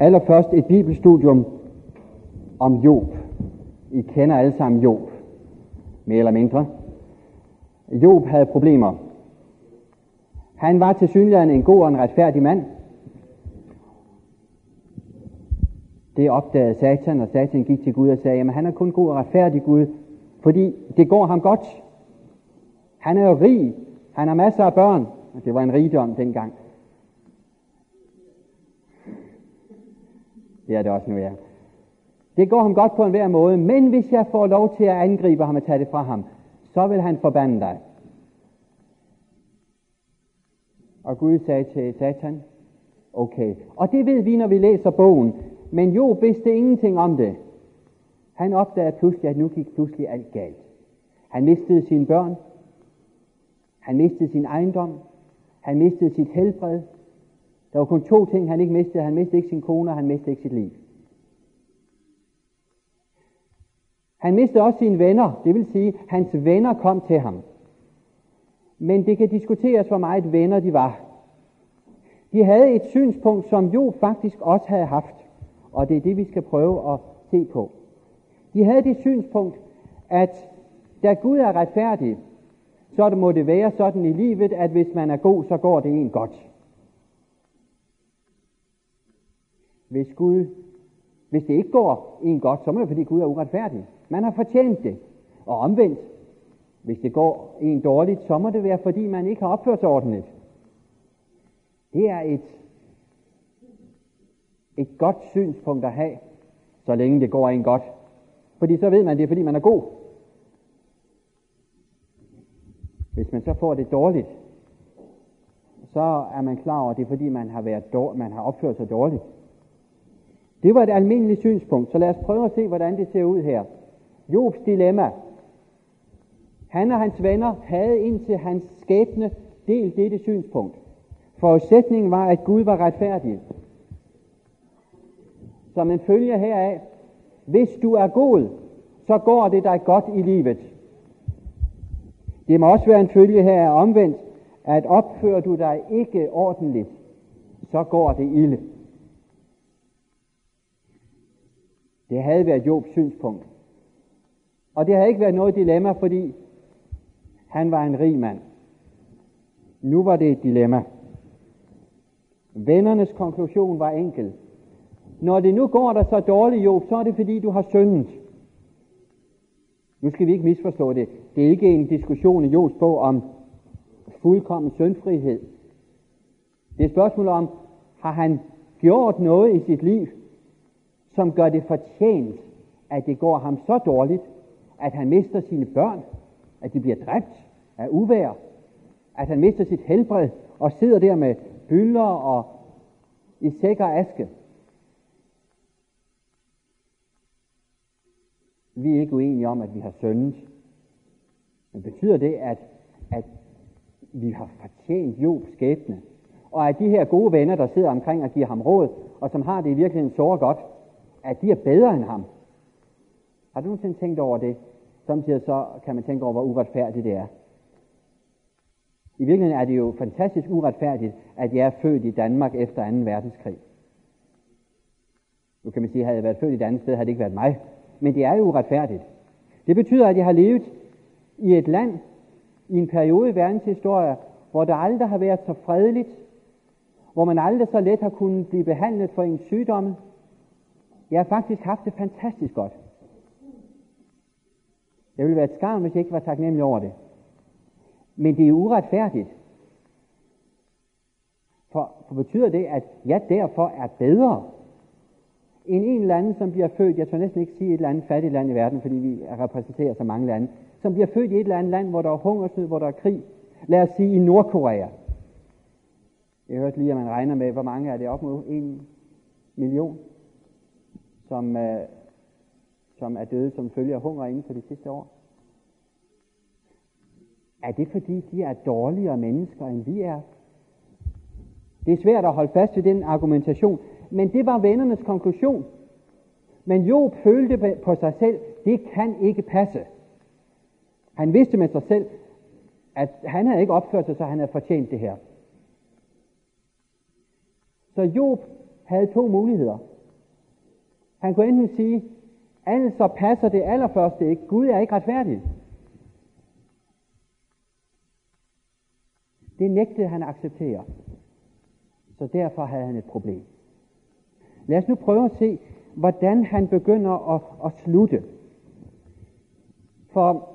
Allerførst et bibelstudium om Job. I kender alle sammen Job, mere eller mindre. Job havde problemer. Han var til synligheden en god og en retfærdig mand. Det opdagede Satan, og Satan gik til Gud og sagde, at han er kun god og retfærdig Gud, fordi det går ham godt. Han er jo rig, han har masser af børn, og det var en rigdom dengang. Det er det også nu, ja. Det går ham godt på enhver måde, men hvis jeg får lov til at angribe ham og tage det fra ham, så vil han forbande dig. Og Gud sagde til Satan, okay. Og det ved vi, når vi læser bogen. Men jo vidste ingenting om det. Han opdagede pludselig, at nu gik pludselig alt galt. Han mistede sine børn. Han mistede sin ejendom. Han mistede sit helbred. Der var kun to ting, han ikke mistede. Han mistede ikke sin kone, og han mistede ikke sit liv. Han mistede også sine venner. Det vil sige, hans venner kom til ham. Men det kan diskuteres, hvor meget venner de var. De havde et synspunkt, som jo faktisk også havde haft. Og det er det, vi skal prøve at se på. De havde det synspunkt, at da Gud er retfærdig, så må det være sådan i livet, at hvis man er god, så går det en godt. Hvis Gud, hvis det ikke går en godt, så må det fordi Gud er uretfærdig. Man har fortjent det. Og omvendt, hvis det går en dårligt, så må det være, fordi man ikke har opført sig ordentligt. Det er et, et godt synspunkt at have, så længe det går en godt. Fordi så ved man, det er fordi man er god. Hvis man så får det dårligt, så er man klar over, at det er fordi man har, været dårlig, man har opført sig dårligt. Det var et almindeligt synspunkt, så lad os prøve at se, hvordan det ser ud her. Jobs dilemma. Han og hans venner havde indtil hans skæbne delt dette synspunkt. Forudsætningen var, at Gud var retfærdig. Som en følge heraf, hvis du er god, så går det dig godt i livet. Det må også være en følge her omvendt, at opfører du dig ikke ordentligt, så går det ilde. Det havde været Jobs synspunkt. Og det havde ikke været noget dilemma, fordi han var en rig mand. Nu var det et dilemma. Vennernes konklusion var enkel. Når det nu går der så dårligt, Job, så er det fordi, du har syndet. Nu skal vi ikke misforstå det. Det er ikke en diskussion i Jobs bog om fuldkommen syndfrihed. Det er et spørgsmål om, har han gjort noget i sit liv, som gør det fortjent, at det går ham så dårligt, at han mister sine børn, at de bliver dræbt af uvær, at han mister sit helbred og sidder der med bylder og i sækker aske. Vi er ikke uenige om, at vi har syndet. Men betyder det, at, at vi har fortjent Jobs skæbne? Og at de her gode venner, der sidder omkring og giver ham råd, og som har det i virkeligheden så godt, at de er bedre end ham? Har du nogensinde tænkt over det? Samtidig så kan man tænke over, hvor uretfærdigt det er. I virkeligheden er det jo fantastisk uretfærdigt, at jeg er født i Danmark efter 2. verdenskrig. Nu kan man sige, at havde jeg været født i et andet sted, havde det ikke været mig. Men det er jo uretfærdigt. Det betyder, at jeg har levet i et land, i en periode i verdenshistorien, hvor der aldrig har været så fredeligt, hvor man aldrig så let har kunnet blive behandlet for en sygdomme. Jeg har faktisk haft det fantastisk godt. Jeg ville være et skam, hvis jeg ikke var taknemmelig over det. Men det er uretfærdigt. For, for betyder det, at jeg derfor er bedre end en eller anden, som bliver født, jeg tør næsten ikke sige et eller andet fattigt land i verden, fordi vi repræsenterer så mange lande, som bliver født i et eller andet land, hvor der er hungersnød, hvor der er krig. Lad os sige i Nordkorea. Jeg hørte lige, at man regner med, hvor mange er det op mod en million, som, øh, som er døde som følge af hunger inden for de sidste år. Er det fordi, de er dårligere mennesker, end vi er? Det er svært at holde fast ved den argumentation, men det var vennernes konklusion. Men Job følte på sig selv, det kan ikke passe. Han vidste med sig selv, at han havde ikke opført sig, så han havde fortjent det her. Så Job havde to muligheder. Han kunne enten sige, altså passer det allerførste ikke. Gud er ikke retfærdig. Det nægtede han at acceptere. Så derfor havde han et problem. Lad os nu prøve at se, hvordan han begynder at, at slutte. For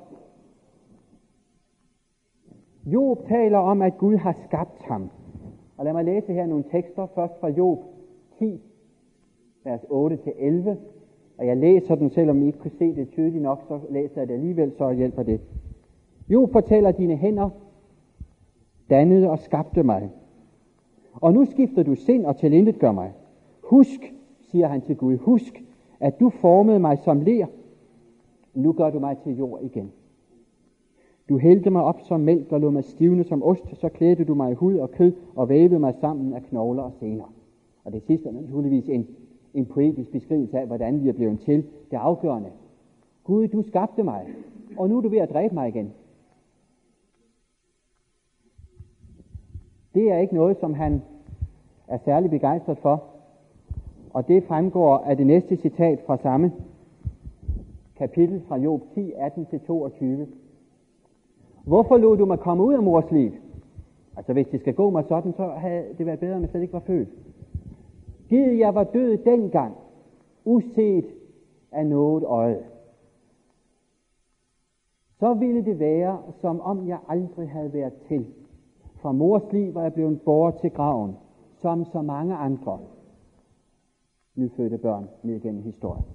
Job taler om, at Gud har skabt ham. Og lad mig læse her nogle tekster, først fra Job 10, vers 8-11. Og jeg læser den, selvom I ikke kunne se det tydeligt nok, så læser jeg det alligevel, så hjælper det. Jo, fortæller, dine hænder dannede og skabte mig. Og nu skifter du sind og tilintet gør mig. Husk, siger han til Gud, husk, at du formede mig som ler. Nu gør du mig til jord igen. Du hældte mig op som mælk og lå mig stivne som ost, så klædte du mig i hud og kød og vævede mig sammen af knogler og sener. Og det sidste er naturligvis en, en poetisk beskrivelse af, hvordan vi er blevet til. Det afgørende. Gud, du skabte mig, og nu er du ved at dræbe mig igen. Det er ikke noget, som han er særlig begejstret for. Og det fremgår af det næste citat fra samme kapitel fra Job 10, 18-22. Hvorfor lod du mig komme ud af mors liv? Altså hvis det skal gå mig sådan, så havde det været bedre, om jeg slet ikke var født. Gid jeg var død dengang, uset af noget øje. Så ville det være, som om jeg aldrig havde været til. Fra mors liv var jeg blevet båret til graven, som så mange andre nyfødte børn ned gennem historien.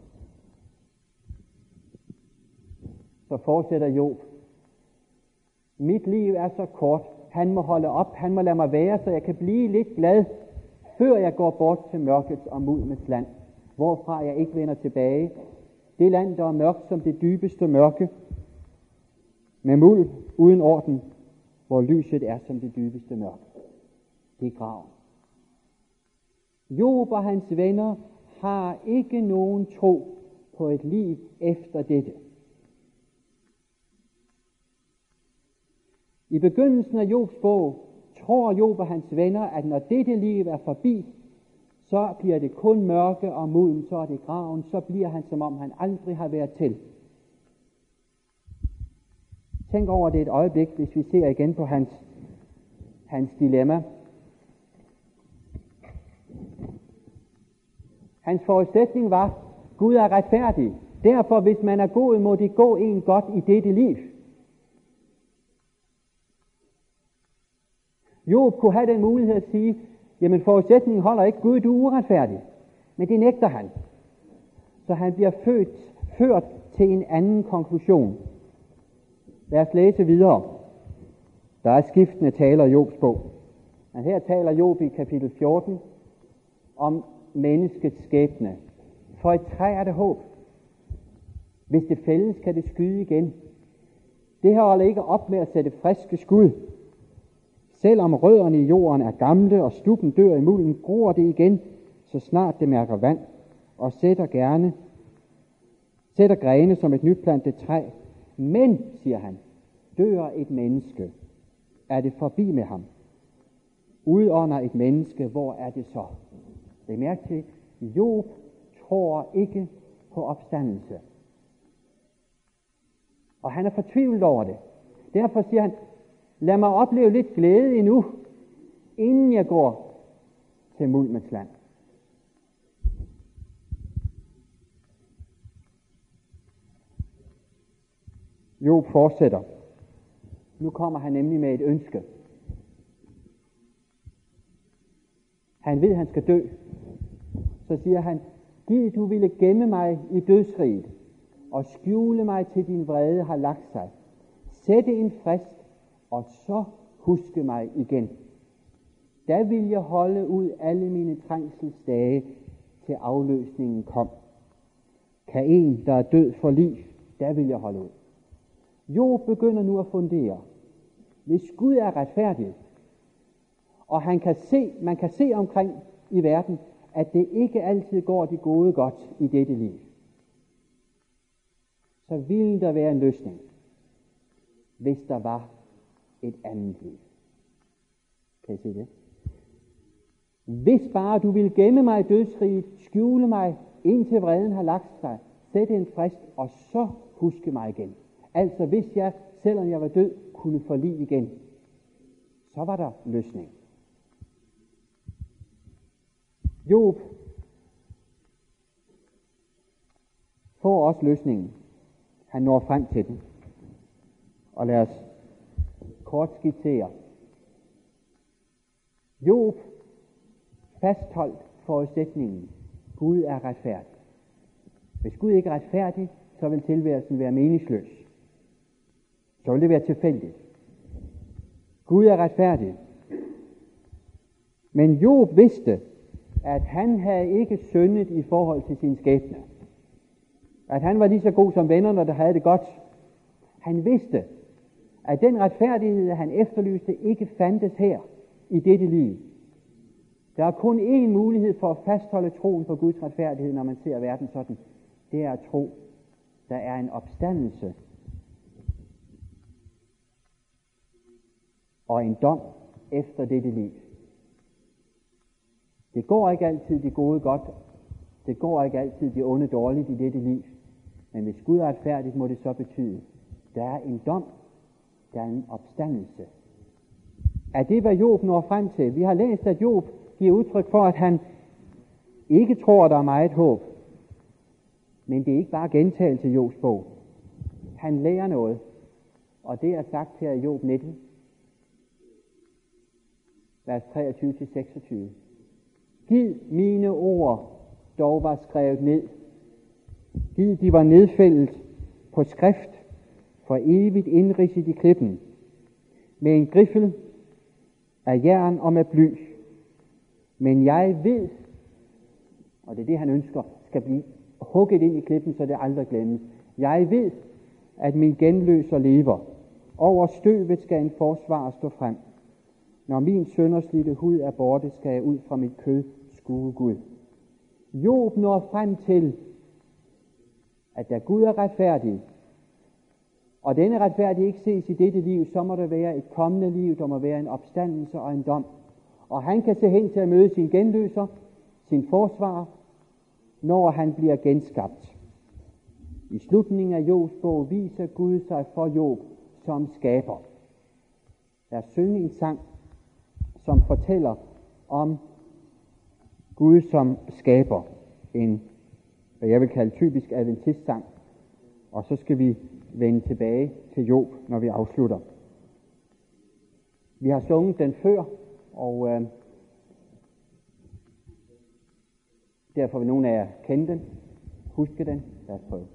Så fortsætter Job. Mit liv er så kort. Han må holde op. Han må lade mig være, så jeg kan blive lidt glad, før jeg går bort til mørkets og mulmets land, hvorfra jeg ikke vender tilbage. Det land, der er mørkt som det dybeste mørke, med muld uden orden, hvor lyset er som det dybeste mørke. Det er graven. Job og hans venner har ikke nogen tro på et liv efter dette. I begyndelsen af Jobs bog tror Job og hans venner, at når dette liv er forbi, så bliver det kun mørke og moden, så er det graven, så bliver han som om han aldrig har været til. Tænk over det et øjeblik, hvis vi ser igen på hans, hans dilemma. Hans forudsætning var, Gud er retfærdig. Derfor, hvis man er god, må det gå en godt i dette liv. Job kunne have den mulighed at sige, jamen forudsætningen holder ikke, Gud du er uretfærdig. Men det nægter han. Så han bliver født, ført til en anden konklusion. Lad os læse videre. Der er skiftende taler i Jobs bog. Men her taler Job i kapitel 14 om menneskets skæbne. For et træ er det håb. Hvis det fældes, kan det skyde igen. Det holder ikke op med at sætte friske skud. Selvom rødderne i jorden er gamle og stuppen dør i mulden, gror det igen, så snart det mærker vand, og sætter gerne, sætter grene som et nyplantet træ. Men, siger han, dør et menneske, er det forbi med ham. Udånder et menneske, hvor er det så? Det er mærke til, Job tror ikke på opstandelse. Og han er fortvivlet over det. Derfor siger han, lad mig opleve lidt glæde endnu, inden jeg går til Mulmens land. Job fortsætter. Nu kommer han nemlig med et ønske. Han ved, at han skal dø. Så siger han, Gid du ville gemme mig i dødsriget, og skjule mig til din vrede har lagt sig. Sætte en frist, og så huske mig igen. Da vil jeg holde ud alle mine trængselsdage, til afløsningen kom. Kan en, der er død for liv, der vil jeg holde ud. Job begynder nu at fundere. Hvis Gud er retfærdig, og han kan se, man kan se omkring i verden, at det ikke altid går de gode godt i dette liv, så ville der være en løsning, hvis der var et andet liv. Kan I se det? Hvis bare du vil gemme mig i dødsriget, skjule mig indtil vreden har lagt sig, sætte en frist, og så huske mig igen. Altså hvis jeg, selvom jeg var død, kunne få liv igen, så var der løsning. Job får også løsningen. Han når frem til den. Og lad os kort skitsere. Job fastholdt forudsætningen. Gud er retfærdig. Hvis Gud ikke er retfærdig, så vil tilværelsen være meningsløs. Så vil det være tilfældigt. Gud er retfærdig. Men Job vidste, at han havde ikke syndet i forhold til sin skæbne. At han var lige så god som vennerne, der havde det godt. Han vidste, at den retfærdighed, han efterlyste, ikke fandtes her i dette liv. Der er kun én mulighed for at fastholde troen på Guds retfærdighed, når man ser verden sådan. Det er at tro, der er en opstandelse og en dom efter dette liv. Det går ikke altid det gode godt. Det går ikke altid det onde dårligt i dette liv. Men hvis Gud er retfærdigt, må det så betyde, der er en dom, der er en opstandelse. Er det, hvad Job når frem til? Vi har læst, at Job giver udtryk for, at han ikke tror, der er meget håb. Men det er ikke bare gentagelse i Jobs bog. Han lærer noget, og det er sagt her i Job 19, vers 23-26. Giv mine ord dog var skrevet ned. Giv de var nedfældet på skrift, for evigt indridset i klippen, med en griffel af jern og med bly. Men jeg ved, og det er det, han ønsker, skal blive hugget ind i klippen, så det aldrig glemmes. Jeg ved, at min genløser lever. Over støvet skal en forsvar stå frem. Når min sønderslidte hud er borte, skal jeg ud fra mit kød skue Gud. Job når frem til, at da Gud er retfærdig, og denne retfærdighed ikke ses i dette liv, så må der være et kommende liv, der må være en opstandelse og en dom. Og han kan se hen til at møde sin genløser, sin forsvar, når han bliver genskabt. I slutningen af Jobs bog viser Gud sig for Job som skaber. Der synge en sang, som fortæller om Gud som skaber. En, hvad jeg vil kalde typisk adventistsang. Og så skal vi vende tilbage til Job, når vi afslutter. Vi har sunget den før, og øh, derfor vil nogen af jer kende den, huske den. Lad os prøve.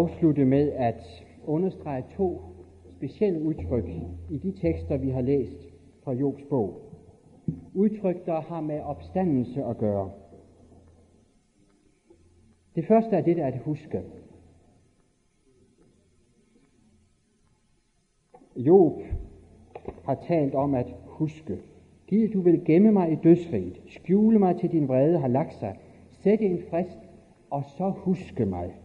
Afslutte med at understrege to specielle udtryk i de tekster, vi har læst fra Jobs bog. Udtryk, der har med opstandelse at gøre. Det første er det der at huske. Job har talt om at huske. Gid du vil gemme mig i dødsriget, skjule mig til din vrede har lagt sig, sætte en frist, og så huske mig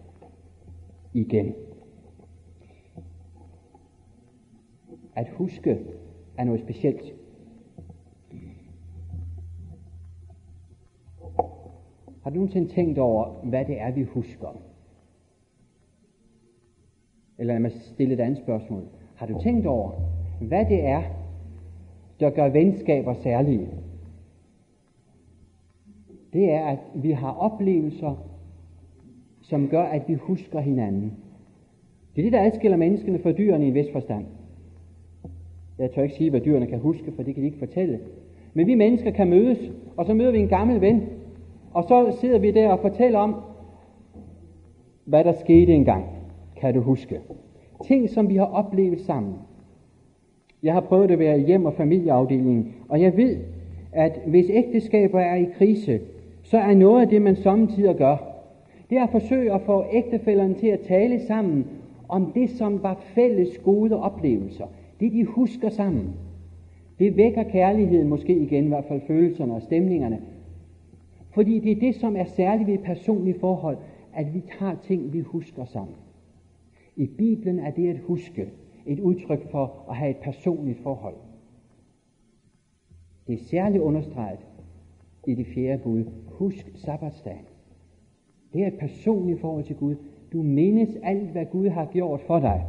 igen. At huske er noget specielt. Har du nogensinde tænkt over, hvad det er, vi husker? Eller lad mig stille et andet spørgsmål. Har du tænkt over, hvad det er, der gør venskaber særlige? Det er, at vi har oplevelser, som gør, at vi husker hinanden. Det er det, der adskiller menneskene fra dyrene i en vis forstand. Jeg tør ikke sige, hvad dyrene kan huske, for det kan de ikke fortælle. Men vi mennesker kan mødes, og så møder vi en gammel ven, og så sidder vi der og fortæller om, hvad der skete engang, kan du huske. Ting, som vi har oplevet sammen. Jeg har prøvet at være i hjem- og familieafdelingen, og jeg ved, at hvis ægteskaber er i krise, så er noget af det, man samtidig gør, det er at forsøge at få ægtefælderne til at tale sammen om det, som var fælles gode oplevelser. Det, de husker sammen. Det vækker kærligheden måske igen, i hvert fald følelserne og stemningerne. Fordi det er det, som er særligt ved et personligt forhold, at vi tager ting, vi husker sammen. I Bibelen er det at huske et udtryk for at have et personligt forhold. Det er særligt understreget i det fjerde bud. Husk sabbatsdagen. Det er et personligt forhold til Gud. Du mindes alt, hvad Gud har gjort for dig.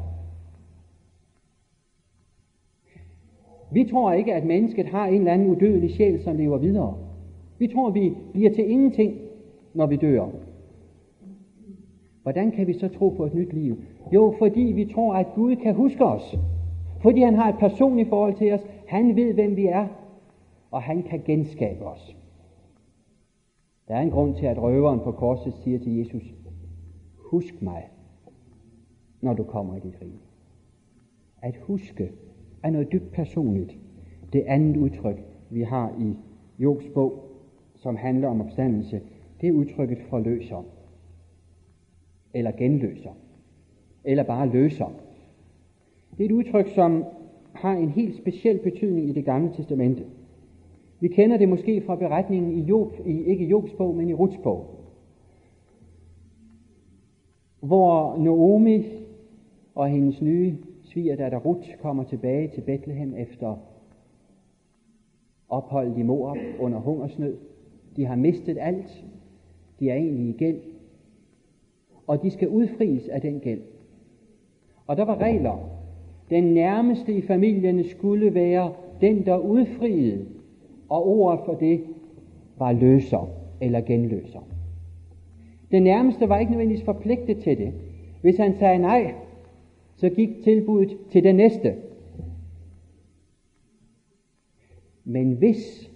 Vi tror ikke, at mennesket har en eller anden udødelig sjæl, som lever videre. Vi tror, vi bliver til ingenting, når vi dør. Hvordan kan vi så tro på et nyt liv? Jo, fordi vi tror, at Gud kan huske os. Fordi han har et personligt forhold til os. Han ved, hvem vi er, og han kan genskabe os. Der er en grund til, at røveren på korset siger til Jesus, husk mig, når du kommer i dit rige. At huske er noget dybt personligt. Det andet udtryk, vi har i Jobs bog, som handler om opstandelse, det er udtrykket forløser. Eller genløser. Eller bare løser. Det er et udtryk, som har en helt speciel betydning i det gamle testamente. Vi kender det måske fra beretningen i Job, i, ikke Jobs bog, men i Ruts bog. Hvor Naomi og hendes nye svigerdatter Ruth kommer tilbage til Bethlehem efter opholdet i Moab under hungersnød. De har mistet alt. De er egentlig i gæld. Og de skal udfries af den gæld. Og der var regler. Den nærmeste i familien skulle være den, der udfriede og ordet for det var løser eller genløser. Den nærmeste var ikke nødvendigvis forpligtet til det. Hvis han sagde nej, så gik tilbuddet til den næste. Men hvis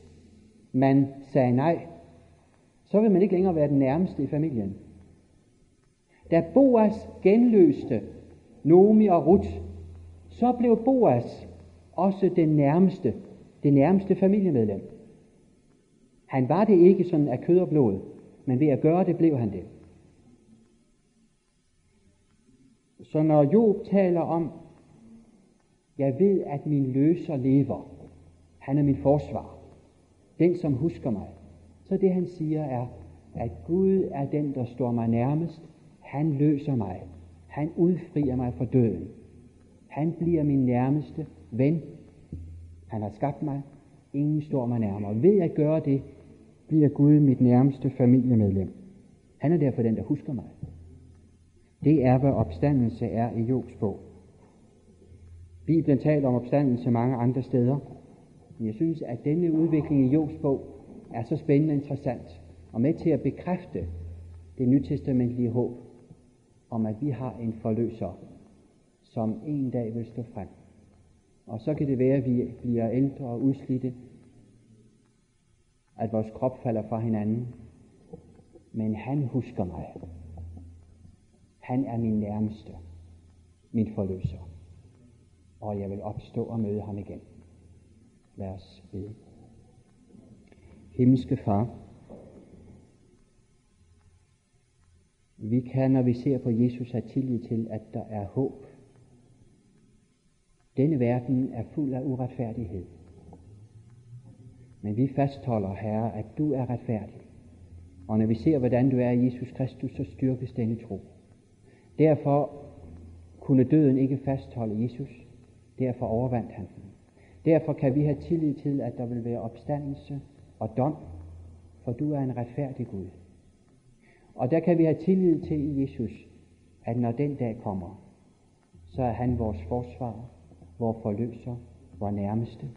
man sagde nej, så vil man ikke længere være den nærmeste i familien. Da Boas genløste Nomi og Ruth, så blev Boas også den nærmeste det nærmeste familiemedlem. Han var det ikke sådan af kød og blod, men ved at gøre det, blev han det. Så når Job taler om, jeg ved, at min løser lever, han er min forsvar, den som husker mig, så det han siger er, at Gud er den, der står mig nærmest, han løser mig, han udfrier mig fra døden. Han bliver min nærmeste ven, han har skabt mig. Ingen står mig nærmere. Ved at gøre det, bliver Gud mit nærmeste familiemedlem. Han er derfor den, der husker mig. Det er, hvad opstandelse er i Jobs bog. Bibelen taler om opstandelse mange andre steder. Men jeg synes, at denne udvikling i Jobs bog er så spændende og interessant, og med til at bekræfte det nytestamentlige håb om, at vi har en forløser, som en dag vil stå frem. Og så kan det være, at vi bliver ældre og udslidte, at vores krop falder fra hinanden. Men han husker mig. Han er min nærmeste, min forløser. Og jeg vil opstå og møde ham igen. Lad os bede. Himmelske Far, vi kan, når vi ser på Jesus, have tillid til, at der er håb. Denne verden er fuld af uretfærdighed. Men vi fastholder, Herre, at du er retfærdig. Og når vi ser, hvordan du er i Jesus Kristus, så styrkes denne tro. Derfor kunne døden ikke fastholde Jesus. Derfor overvandt han den. Derfor kan vi have tillid til, at der vil være opstandelse og dom, for du er en retfærdig Gud. Og der kan vi have tillid til i Jesus, at når den dag kommer, så er han vores forsvar, vor forløser, vor nærmeste.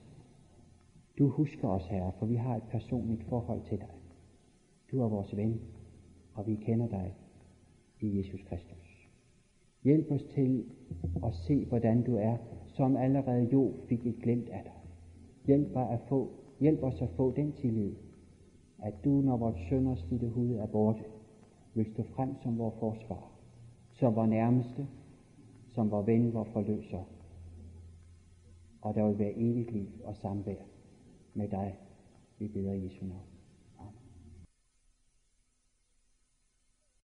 Du husker os, Herre, for vi har et personligt forhold til dig. Du er vores ven, og vi kender dig i Jesus Kristus. Hjælp os til at se, hvordan du er, som allerede jo fik et glemt af dig. Hjælp, at få, hjælp os at få den tillid, at du, når vores sønder slidte hud er borte, vil stå frem som vores forsvar, som vores nærmeste, som vores ven, vores forløser. Og der vil være evigt liv og samvær med dig. Vi beder i Jesu navn.